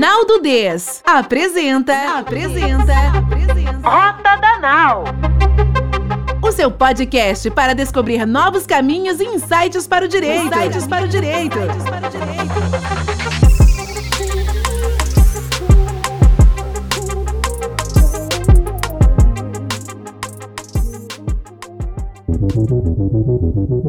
Naldo Des apresenta, apresenta, apresenta Rota da Nau. O seu podcast para descobrir novos caminhos e insights para o direito. Insights para o direito. Insights para o direito.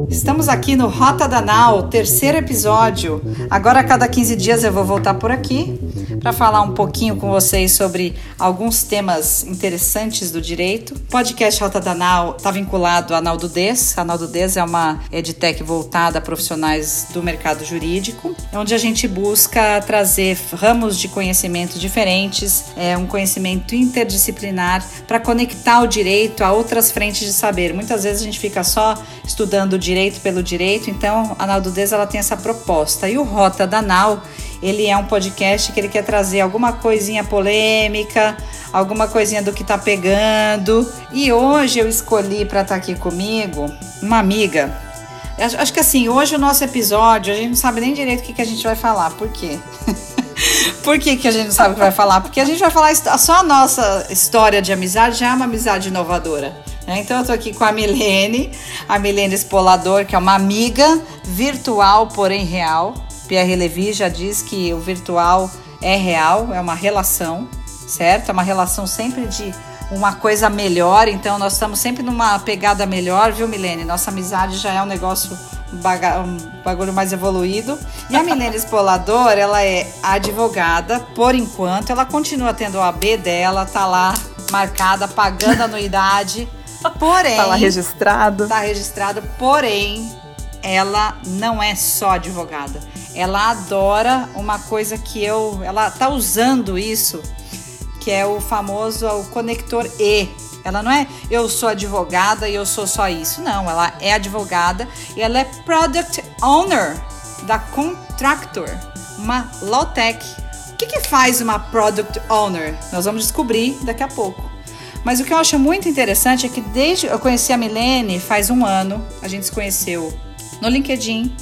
Estamos aqui no Rota Danal, terceiro episódio. Agora, a cada 15 dias, eu vou voltar por aqui para falar um pouquinho com vocês sobre alguns temas interessantes do direito. O podcast Rota Danal está vinculado à Naldo Des. A Naldo Des é uma edtech voltada a profissionais do mercado jurídico, onde a gente busca trazer ramos de conhecimento diferentes, é um conhecimento interdisciplinar para conectar o direito a outras frentes de saber. Muitas vezes a gente fica só estudando o direito pelo direito, então a Naldo Des ela tem essa proposta. E o Rota Danal ele é um podcast que ele quer trazer alguma coisinha polêmica, alguma coisinha do que tá pegando. E hoje eu escolhi para estar tá aqui comigo uma amiga. Acho que assim, hoje o nosso episódio, a gente não sabe nem direito o que, que a gente vai falar. Por quê? Por que, que a gente não sabe o que vai falar? Porque a gente vai falar só a nossa história de amizade, já é uma amizade inovadora. Né? Então eu tô aqui com a Milene, a Milene Espolador, que é uma amiga virtual, porém real. Pierre Levy já diz que o virtual é real, é uma relação, certo? É uma relação sempre de uma coisa melhor, então nós estamos sempre numa pegada melhor, viu, Milene? Nossa amizade já é um negócio um bagulho mais evoluído. E a Milene Espolador, ela é advogada, por enquanto, ela continua tendo o AB dela, tá lá marcada, pagando anuidade. Porém. Tá lá registrado. Tá registrado, porém, ela não é só advogada ela adora uma coisa que eu. Ela tá usando isso, que é o famoso o conector E. Ela não é eu sou advogada e eu sou só isso. Não, ela é advogada e ela é product owner da Contractor, uma low tech. O que, que faz uma product owner? Nós vamos descobrir daqui a pouco. Mas o que eu acho muito interessante é que desde eu conheci a Milene faz um ano, a gente se conheceu no LinkedIn,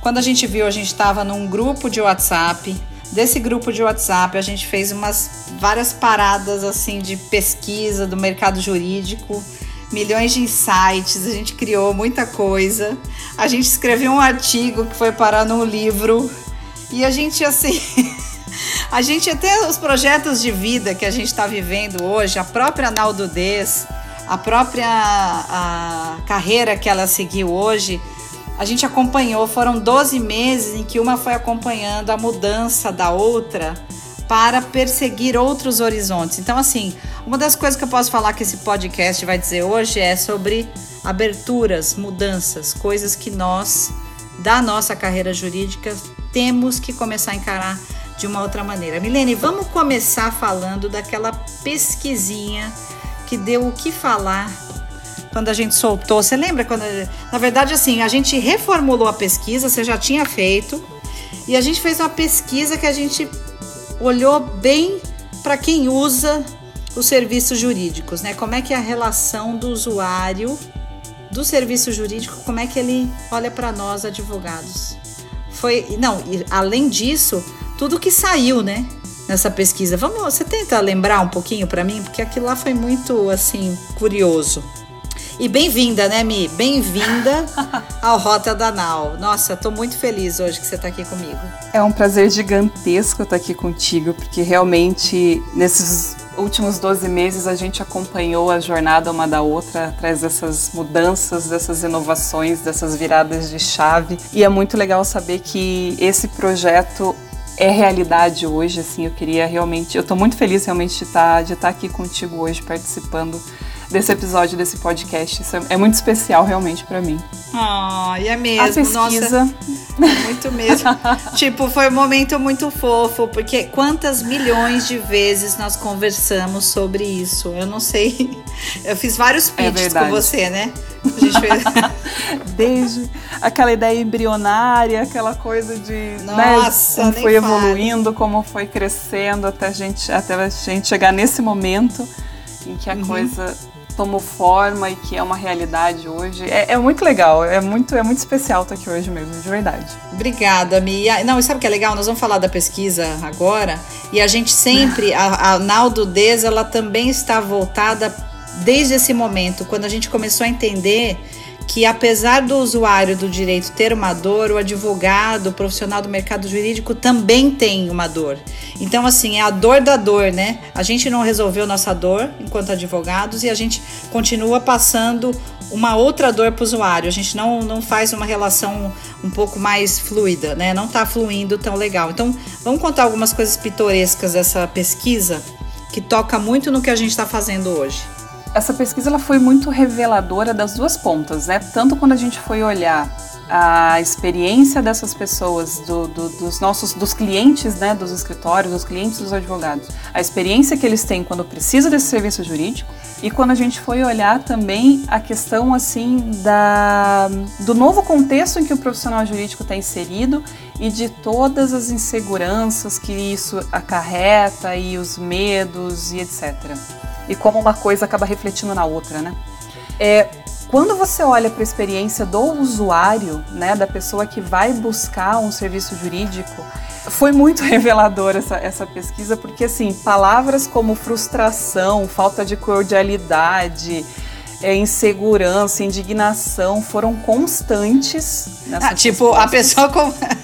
quando a gente viu, a gente estava num grupo de WhatsApp. Desse grupo de WhatsApp, a gente fez umas várias paradas assim de pesquisa do mercado jurídico, milhões de insights, a gente criou muita coisa. A gente escreveu um artigo que foi parar num livro. E a gente assim, a gente até os projetos de vida que a gente está vivendo hoje, a própria Naldo Des, a própria a carreira que ela seguiu hoje, a gente acompanhou, foram 12 meses em que uma foi acompanhando a mudança da outra para perseguir outros horizontes. Então, assim, uma das coisas que eu posso falar que esse podcast vai dizer hoje é sobre aberturas, mudanças, coisas que nós, da nossa carreira jurídica, temos que começar a encarar de uma outra maneira. Milene, vamos começar falando daquela pesquisinha que deu o que falar quando a gente soltou. Você lembra quando. Na verdade, assim, a gente reformulou a pesquisa, você já tinha feito, e a gente fez uma pesquisa que a gente olhou bem para quem usa os serviços jurídicos, né? Como é que é a relação do usuário do serviço jurídico, como é que ele olha para nós advogados. Foi, não, além disso, tudo que saiu, né, nessa pesquisa. Vamos, você tenta lembrar um pouquinho para mim, porque aquilo lá foi muito assim curioso. E bem-vinda, né, Mi? Bem-vinda ao Rota da Nau. Nossa, tô muito feliz hoje que você tá aqui comigo. É um prazer gigantesco estar aqui contigo, porque realmente nesses últimos 12 meses a gente acompanhou a jornada uma da outra, atrás dessas mudanças, dessas inovações, dessas viradas de chave. E é muito legal saber que esse projeto é realidade hoje, assim, eu queria realmente, eu tô muito feliz realmente de estar, tá, de estar tá aqui contigo hoje participando desse episódio desse podcast. Isso é, é muito especial realmente para mim. Ah, e é mesmo. A pesquisa. Nossa, é muito mesmo. tipo, foi um momento muito fofo, porque quantas milhões de vezes nós conversamos sobre isso? Eu não sei. Eu fiz vários é pitches é com você, né? A gente fez... Desde aquela ideia embrionária, aquela coisa de né, Nossa, né, como foi evoluindo, como foi crescendo até a gente, até a gente chegar nesse momento em que a uhum. coisa tomou forma e que é uma realidade hoje. É, é, muito legal, é muito, é muito especial estar aqui hoje mesmo, de verdade. Obrigada, Mia. Não, e sabe o que é legal? Nós vamos falar da pesquisa agora e a gente sempre, a, a Naldo Dez, ela também está voltada desde esse momento, quando a gente começou a entender que apesar do usuário do direito ter uma dor, o advogado, o profissional do mercado jurídico também tem uma dor. Então, assim, é a dor da dor, né? A gente não resolveu nossa dor enquanto advogados e a gente continua passando uma outra dor para o usuário. A gente não, não faz uma relação um pouco mais fluida, né? Não está fluindo tão legal. Então, vamos contar algumas coisas pitorescas dessa pesquisa que toca muito no que a gente está fazendo hoje essa pesquisa ela foi muito reveladora das duas pontas, né? Tanto quando a gente foi olhar a experiência dessas pessoas, do, do, dos nossos, dos clientes, né, dos escritórios, dos clientes dos advogados, a experiência que eles têm quando precisa desse serviço jurídico e quando a gente foi olhar também a questão assim da do novo contexto em que o profissional jurídico está inserido e de todas as inseguranças que isso acarreta e os medos e etc e como uma coisa acaba refletindo na outra, né? É, quando você olha para a experiência do usuário, né, da pessoa que vai buscar um serviço jurídico, foi muito revelador essa, essa pesquisa, porque assim, palavras como frustração, falta de cordialidade, é, insegurança, indignação foram constantes. Ah, tipo, a pessoa com...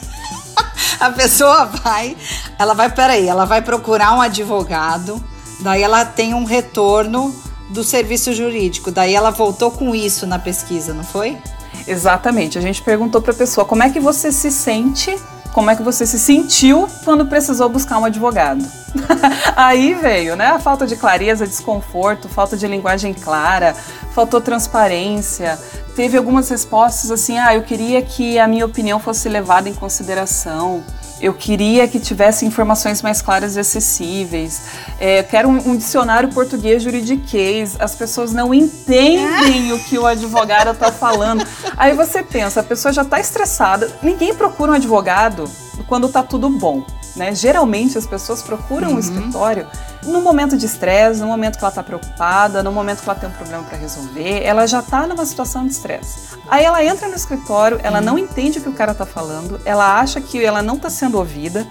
a pessoa vai, ela vai, peraí, ela vai procurar um advogado Daí ela tem um retorno do serviço jurídico. Daí ela voltou com isso na pesquisa, não foi? Exatamente. A gente perguntou para a pessoa como é que você se sente, como é que você se sentiu quando precisou buscar um advogado. Aí veio, né? A falta de clareza, desconforto, falta de linguagem clara, faltou transparência. Teve algumas respostas assim: ah, eu queria que a minha opinião fosse levada em consideração eu queria que tivesse informações mais claras e acessíveis. É, quero um, um, dicionário português juridiquês. As pessoas não entendem o que o advogado está falando. Aí você pensa, a pessoa já está estressada. Ninguém procura um advogado quando está tudo bom. Né? Geralmente as pessoas procuram uhum. um escritório no momento de estresse, no momento que ela está preocupada, no momento que ela tem um problema para resolver, ela já está numa situação de estresse. Aí ela entra no escritório, ela uhum. não entende o que o cara está falando, ela acha que ela não está sendo ouvida.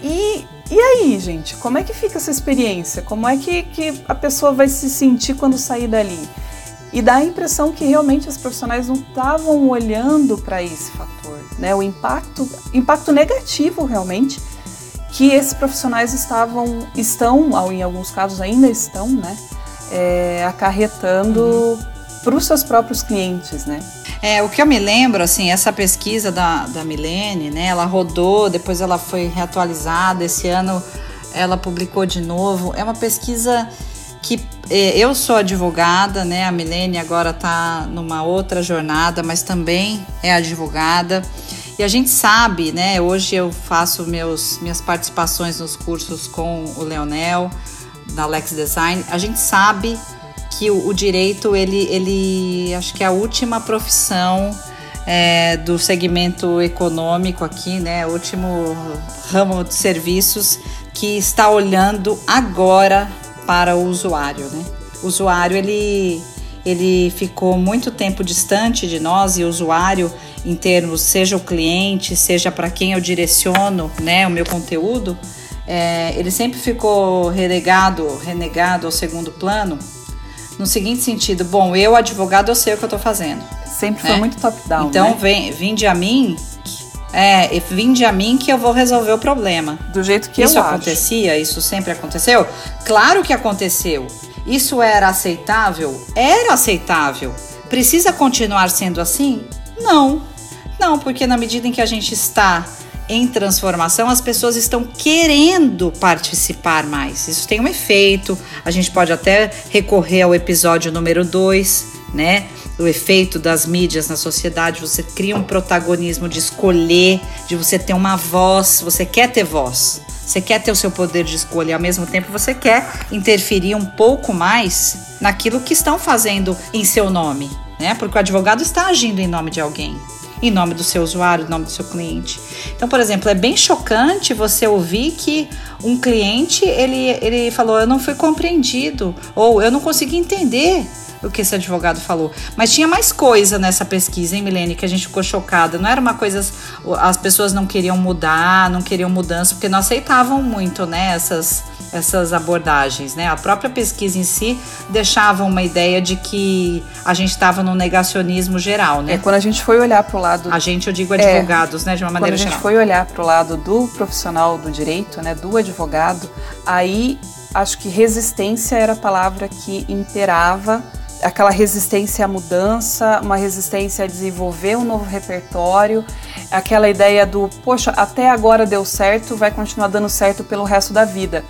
E, e aí, gente, como é que fica essa experiência? Como é que, que a pessoa vai se sentir quando sair dali? E dá a impressão que realmente os profissionais não estavam olhando para esse fator, né? O impacto, impacto negativo realmente que esses profissionais estavam, estão, em alguns casos ainda estão, né, é, acarretando uhum. para os seus próprios clientes, né? É, o que eu me lembro, assim, essa pesquisa da, da Milene, né, ela rodou, depois ela foi reatualizada, esse ano ela publicou de novo, é uma pesquisa que é, eu sou advogada, né, a Milene agora está numa outra jornada, mas também é advogada, e a gente sabe, né? Hoje eu faço meus, minhas participações nos cursos com o Leonel, da Lex Design. A gente sabe que o, o direito, ele, ele acho que é a última profissão é, do segmento econômico aqui, né? O último ramo de serviços que está olhando agora para o usuário, né? O usuário, ele, ele ficou muito tempo distante de nós e o usuário em termos, seja o cliente, seja para quem eu direciono né, o meu conteúdo, é, ele sempre ficou relegado, renegado ao segundo plano, no seguinte sentido, bom, eu, advogado, eu sei o que eu estou fazendo. Sempre né? foi muito top-down. Então, né? vem, vinde a mim, é, vinde a mim que eu vou resolver o problema. Do jeito que isso eu acontecia, acho. isso sempre aconteceu? Claro que aconteceu. Isso era aceitável? Era aceitável. Precisa continuar sendo assim? Não. Não, porque na medida em que a gente está em transformação, as pessoas estão querendo participar mais. Isso tem um efeito. A gente pode até recorrer ao episódio número 2, né? O efeito das mídias na sociedade. Você cria um protagonismo de escolher, de você ter uma voz. Você quer ter voz. Você quer ter o seu poder de escolha e ao mesmo tempo você quer interferir um pouco mais naquilo que estão fazendo em seu nome, né? Porque o advogado está agindo em nome de alguém em nome do seu usuário, em nome do seu cliente. Então, por exemplo, é bem chocante você ouvir que um cliente ele, ele falou: Eu não fui compreendido, ou eu não consegui entender o que esse advogado falou. Mas tinha mais coisa nessa pesquisa, hein, Milene, que a gente ficou chocada. Não era uma coisa. As pessoas não queriam mudar, não queriam mudança, porque não aceitavam muito, né, essas, essas abordagens, né? A própria pesquisa em si deixava uma ideia de que a gente estava no negacionismo geral, né? É, quando a gente foi olhar para o lado. A gente, eu digo advogados, é, né, de uma maneira geral. Quando a gente foi olhar para o lado do profissional do direito, né, do advogado, aí acho que resistência era a palavra que imperava aquela resistência à mudança, uma resistência a desenvolver um novo repertório, aquela ideia do, poxa, até agora deu certo, vai continuar dando certo pelo resto da vida.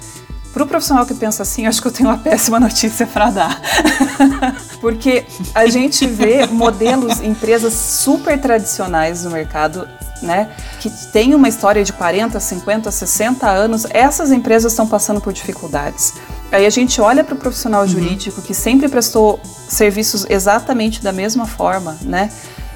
Para o profissional que pensa assim, acho que eu tenho uma péssima notícia para dar. Porque a gente vê modelos, empresas super tradicionais no mercado né, que tem uma história de 40, 50, 60 anos, essas empresas estão passando por dificuldades. Aí a gente olha para o profissional uhum. jurídico que sempre prestou serviços exatamente da mesma forma, né?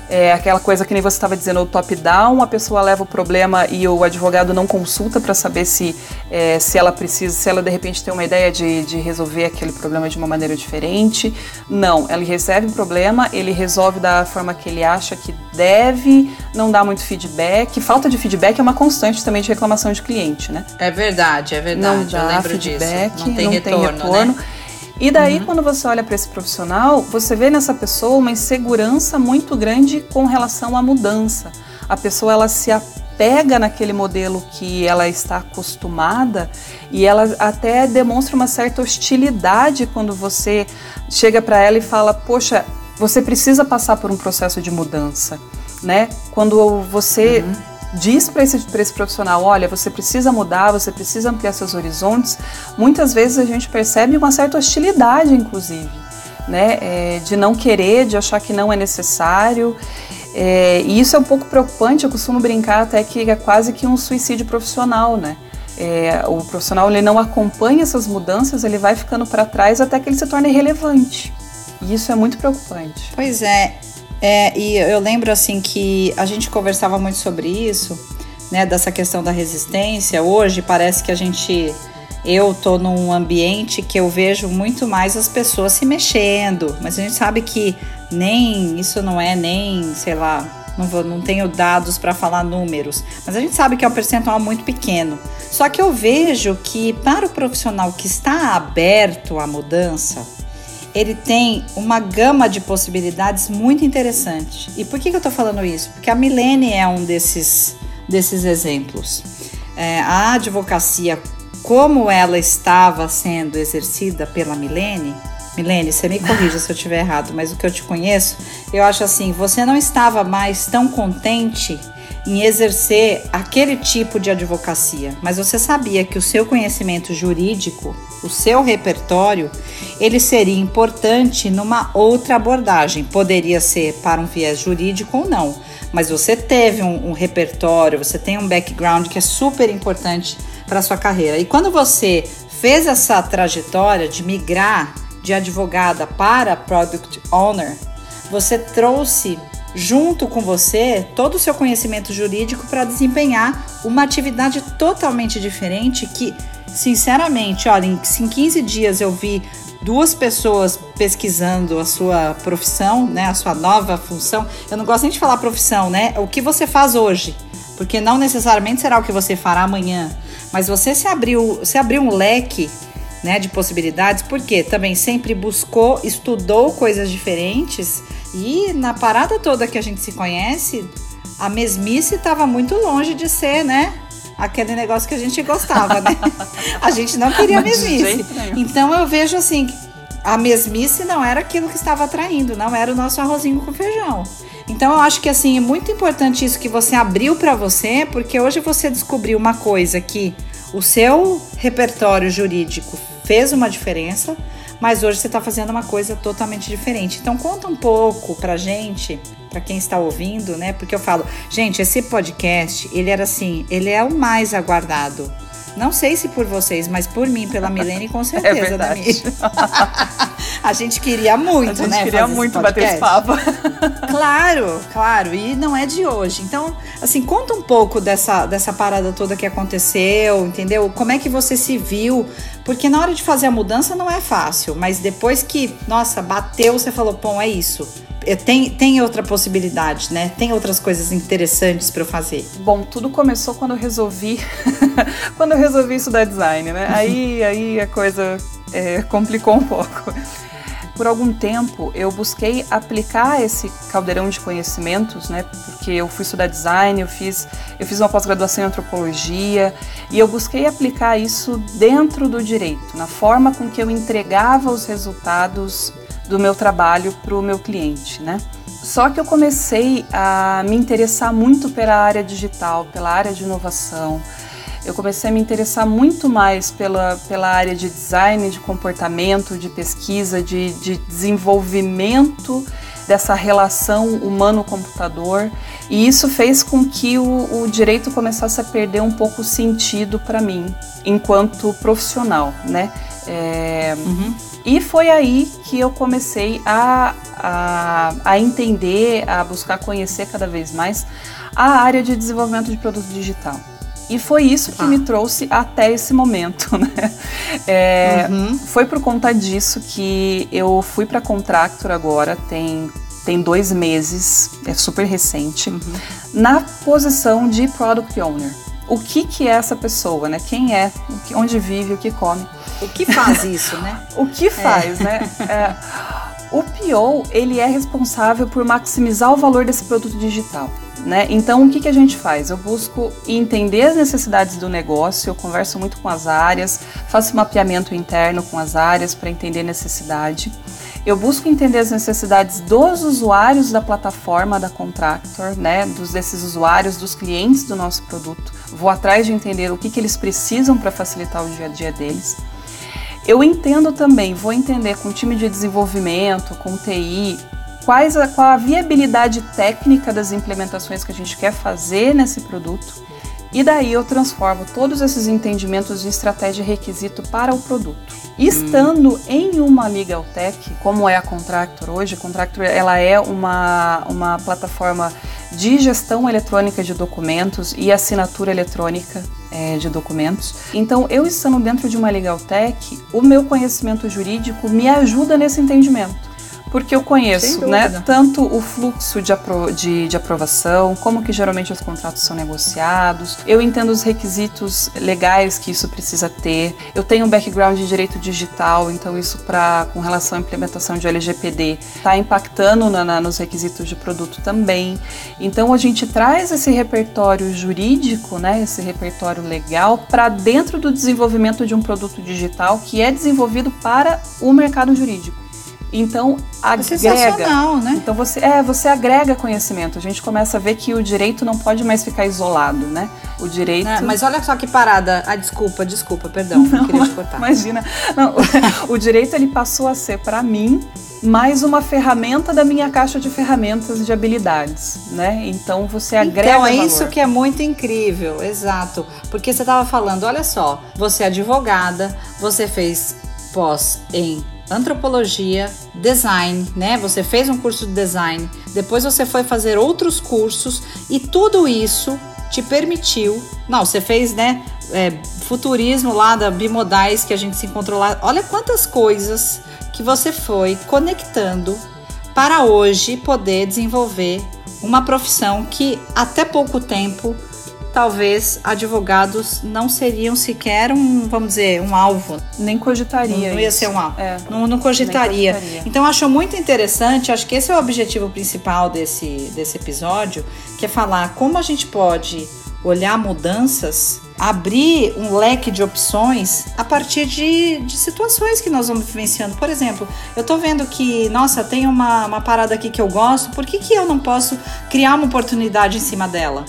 É aquela coisa que nem você estava dizendo, o top-down, a pessoa leva o problema e o advogado não consulta para saber se, é, se ela precisa, se ela de repente tem uma ideia de, de resolver aquele problema de uma maneira diferente. Não, ele recebe o problema, ele resolve da forma que ele acha que deve, não dá muito feedback. Falta de feedback é uma constante também de reclamação de cliente, né? É verdade, é verdade. Não dá feedback, disso. não tem não retorno. Tem retorno. Né? E daí, uhum. quando você olha para esse profissional, você vê nessa pessoa uma insegurança muito grande com relação à mudança. A pessoa ela se apega naquele modelo que ela está acostumada e ela até demonstra uma certa hostilidade quando você chega para ela e fala: "Poxa, você precisa passar por um processo de mudança", né? Quando você uhum diz para esse, esse profissional: olha, você precisa mudar, você precisa ampliar seus horizontes, muitas vezes a gente percebe uma certa hostilidade, inclusive, né? É, de não querer, de achar que não é necessário. É, e isso é um pouco preocupante, eu costumo brincar até que é quase que um suicídio profissional, né? É, o profissional ele não acompanha essas mudanças, ele vai ficando para trás até que ele se torne relevante. E isso é muito preocupante. Pois é, é, e eu lembro assim que a gente conversava muito sobre isso, né, dessa questão da resistência. Hoje parece que a gente eu tô num ambiente que eu vejo muito mais as pessoas se mexendo, mas a gente sabe que nem isso não é nem, sei lá, não, vou, não tenho dados para falar números, mas a gente sabe que é um percentual muito pequeno. Só que eu vejo que para o profissional que está aberto à mudança, ele tem uma gama de possibilidades muito interessante. E por que, que eu estou falando isso? Porque a Milene é um desses, desses exemplos. É, a advocacia, como ela estava sendo exercida pela Milene, Milene, você me corrija se eu estiver errado, mas o que eu te conheço, eu acho assim, você não estava mais tão contente em exercer aquele tipo de advocacia, mas você sabia que o seu conhecimento jurídico, o seu repertório, ele seria importante numa outra abordagem. Poderia ser para um viés jurídico ou não, mas você teve um, um repertório, você tem um background que é super importante para sua carreira. E quando você fez essa trajetória de migrar de advogada para product owner, você trouxe junto com você todo o seu conhecimento jurídico para desempenhar uma atividade totalmente diferente que, sinceramente, olha, em, em 15 dias eu vi duas pessoas pesquisando a sua profissão, né, a sua nova função. Eu não gosto nem de falar profissão, né? O que você faz hoje, porque não necessariamente será o que você fará amanhã, mas você se abriu, se abriu um leque, né, de possibilidades, porque também sempre buscou, estudou coisas diferentes e na parada toda que a gente se conhece, a mesmice estava muito longe de ser, né? Aquele negócio que a gente gostava, né? a gente não queria mesmice. Então eu vejo assim, a mesmice não era aquilo que estava atraindo, não era o nosso arrozinho com feijão. Então eu acho que assim é muito importante isso que você abriu para você, porque hoje você descobriu uma coisa que o seu repertório jurídico fez uma diferença, mas hoje você está fazendo uma coisa totalmente diferente. Então conta um pouco pra gente, para quem está ouvindo, né? Porque eu falo, gente, esse podcast, ele era assim, ele é o mais aguardado. Não sei se por vocês, mas por mim, pela Milene, com é certeza, é verdade. a gente queria muito, né? A gente né, queria muito bater esse papo. claro, claro. E não é de hoje. Então, assim, conta um pouco dessa, dessa parada toda que aconteceu, entendeu? Como é que você se viu Porque na hora de fazer a mudança não é fácil, mas depois que, nossa, bateu, você falou, pô, é isso. Tem, tem outra possibilidade, né? Tem outras coisas interessantes para eu fazer. Bom, tudo começou quando eu resolvi quando eu resolvi estudar design, né? Aí, aí a coisa é, complicou um pouco por algum tempo eu busquei aplicar esse caldeirão de conhecimentos, né? Porque eu fui estudar design, eu fiz, eu fiz uma pós-graduação em antropologia e eu busquei aplicar isso dentro do direito, na forma com que eu entregava os resultados do meu trabalho para o meu cliente, né? Só que eu comecei a me interessar muito pela área digital, pela área de inovação, eu comecei a me interessar muito mais pela, pela área de design, de comportamento, de pesquisa, de, de desenvolvimento dessa relação humano-computador e isso fez com que o, o, direito começasse a perder um pouco o sentido para mim enquanto profissional, né? É, uhum. E foi aí que eu comecei a, a, a entender, a buscar conhecer cada vez mais a área de desenvolvimento de produto digital. E foi isso que ah. me trouxe até esse momento, né? É, uhum. Foi por conta disso que eu fui para Contractor agora, tem, tem dois meses, é super recente, uhum. na posição de Product Owner. O que, que é essa pessoa, né? Quem é, onde vive, o que come. O que faz isso, né? o que é. faz, é. né? É, o PO, ele é responsável por maximizar o valor desse produto digital. Né? Então, o que, que a gente faz? Eu busco entender as necessidades do negócio, eu converso muito com as áreas, faço mapeamento interno com as áreas para entender necessidade. Eu busco entender as necessidades dos usuários da plataforma da Contractor, né, dos desses usuários, dos clientes do nosso produto. Vou atrás de entender o que, que eles precisam para facilitar o dia a dia deles. Eu entendo também, vou entender com o time de desenvolvimento, com TI, quais a, qual a viabilidade técnica das implementações que a gente quer fazer nesse produto. E daí eu transformo todos esses entendimentos de estratégia e requisito para o produto. Estando hum. em uma Legal Tech, como é a Contractor hoje, a Contractor ela é uma, uma plataforma de gestão eletrônica de documentos e assinatura eletrônica é, de documentos. Então, eu estando dentro de uma Legal Tech, o meu conhecimento jurídico me ajuda nesse entendimento porque eu conheço, né, tanto o fluxo de, apro de, de, aprovação, como que geralmente os contratos são negociados, eu entendo os requisitos legais que isso precisa ter, eu tenho um background de direito digital, então isso para com relação à implementação de LGPD está impactando na, na, nos requisitos de produto também. Então a gente traz esse repertório jurídico, né, esse repertório legal para dentro do desenvolvimento de um produto digital que é desenvolvido para o mercado jurídico. Então é agrega, né? Então você é, você agrega conhecimento. A gente começa a ver que o direito não pode mais ficar isolado, né? O direito. Não, mas olha só que parada. Ah, desculpa, desculpa, perdão, não, queria te cortar. Imagina. Não, o direito ele passou a ser para mim mais uma ferramenta da minha caixa de ferramentas de habilidades, né? Então você agrega Então é valor. isso que é muito incrível, exato. Porque você estava falando, olha só, você é advogada, você fez pós em antropologia, design, né? Você fez um curso de design, depois você foi fazer outros cursos e tudo isso te permitiu. Não, você fez, né? É, futurismo lá da Bimodais que a gente se encontrou lá. Olha quantas coisas que você foi conectando para hoje poder desenvolver uma profissão que até pouco tempo talvez advogados não seriam sequer um, vamos dizer, um alvo. Nem cogitaria. Não, não ia ser um alvo. É. Não, não cogitaria. cogitaria. Então, acho muito interessante, acho que esse é o objetivo principal desse, desse episódio, que é falar como a gente pode olhar mudanças, abrir um leque de opções a partir de, de situações que nós vamos vivenciando. Por exemplo, eu tô vendo que, nossa, tem uma, uma parada aqui que eu gosto, por que, que eu não posso criar uma oportunidade em cima dela?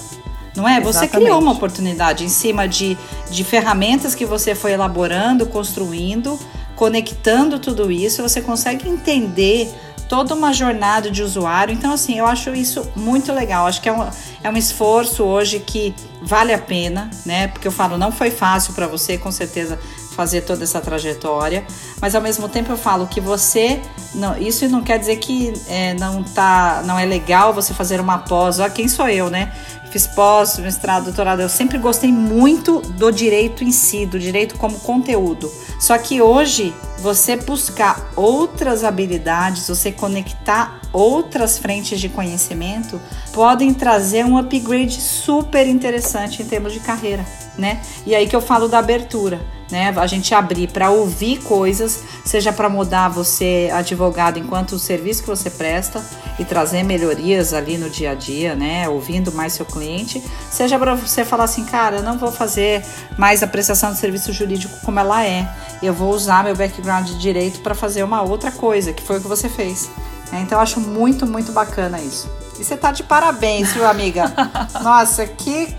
Não é? Exatamente. Você criou uma oportunidade em cima de, de ferramentas que você foi elaborando, construindo, conectando tudo isso, você consegue entender toda uma jornada de usuário. Então, assim, eu acho isso muito legal. Acho que é um, é um esforço hoje que vale a pena, né? Porque eu falo, não foi fácil para você, com certeza fazer toda essa trajetória, mas ao mesmo tempo eu falo que você não, isso não quer dizer que é, não tá, não é legal você fazer uma pós. Ah, quem sou eu, né? Fiz pós, mestrado, doutorado. Eu sempre gostei muito do direito em si, do direito como conteúdo. Só que hoje você buscar outras habilidades, você conectar outras frentes de conhecimento, podem trazer um upgrade super interessante em termos de carreira, né? E aí que eu falo da abertura né? A gente abrir para ouvir coisas, seja para mudar você advogado enquanto o serviço que você presta e trazer melhorias ali no dia a dia, né? Ouvindo mais seu cliente, seja para você falar assim, cara, eu não vou fazer mais a prestação de serviço jurídico como ela é. Eu vou usar meu background de direito para fazer uma outra coisa, que foi o que você fez. Né? Então eu acho muito, muito bacana isso. E você tá de parabéns, viu, amiga? Nossa, que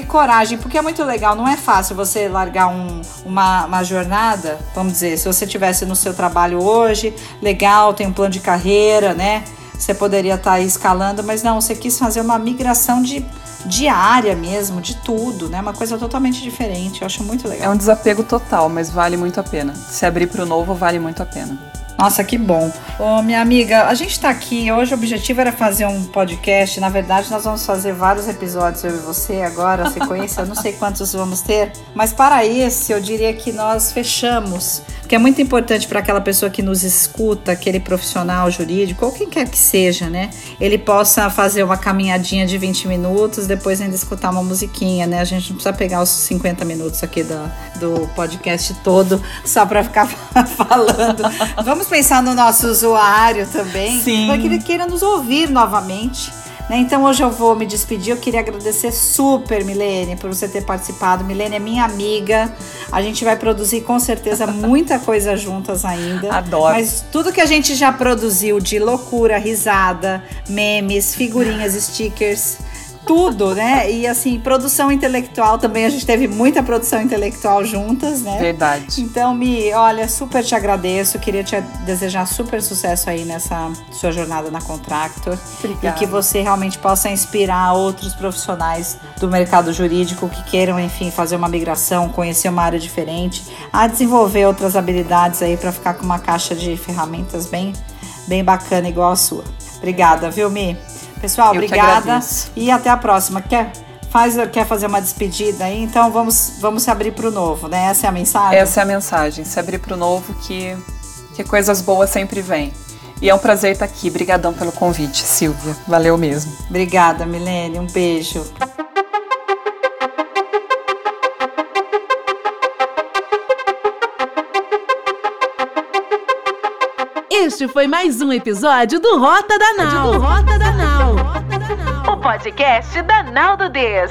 que coragem, porque é muito legal, não é fácil você largar um, uma, uma jornada, vamos dizer, se você tivesse no seu trabalho hoje, legal, tem um plano de carreira, né? Você poderia estar tá escalando, mas não, você quis fazer uma migração de diária mesmo, de tudo, né? Uma coisa totalmente diferente. Eu acho muito legal. É um desapego total, mas vale muito a pena. Se abrir para o novo, vale muito a pena. Nossa, que bom. Ô, minha amiga, a gente está aqui. Hoje o objetivo era fazer um podcast. Na verdade, nós vamos fazer vários episódios, eu e você, agora, sequência. eu não sei quantos vamos ter. Mas para esse, eu diria que nós fechamos. Que é muito importante para aquela pessoa que nos escuta, aquele profissional jurídico, ou quem quer que seja, né? Ele possa fazer uma caminhadinha de 20 minutos, depois ainda escutar uma musiquinha, né? A gente não precisa pegar os 50 minutos aqui do, do podcast todo só para ficar falando. Vamos pensar no nosso usuário também, para que ele queira nos ouvir novamente. Né? Então hoje eu vou me despedir. Eu queria agradecer super, Milene, por você ter participado. Milene é minha amiga. A gente vai produzir com certeza muita coisa juntas ainda. Adoro. Mas tudo que a gente já produziu de loucura, risada, memes, figurinhas, stickers tudo, né? E assim, produção intelectual também, a gente teve muita produção intelectual juntas, né? Verdade. Então, Mi, olha, super te agradeço. Queria te desejar super sucesso aí nessa sua jornada na Contractor. Obrigada. E que você realmente possa inspirar outros profissionais do mercado jurídico que queiram, enfim, fazer uma migração, conhecer uma área diferente, a desenvolver outras habilidades aí para ficar com uma caixa de ferramentas bem, bem bacana igual a sua. Obrigada, viu, Mi? Pessoal, Eu obrigada e até a próxima. Quer, faz, quer fazer uma despedida aí? Então vamos, vamos se abrir para o novo, né? Essa é a mensagem? Essa é a mensagem. Se abrir para o novo que, que coisas boas sempre vêm. E é um prazer estar aqui. Obrigadão pelo convite, Silvia. Valeu mesmo. Obrigada, Milene. Um beijo. Este foi mais um episódio do Rota da Nau. Do Rota da Nau. O podcast da Nau do Des.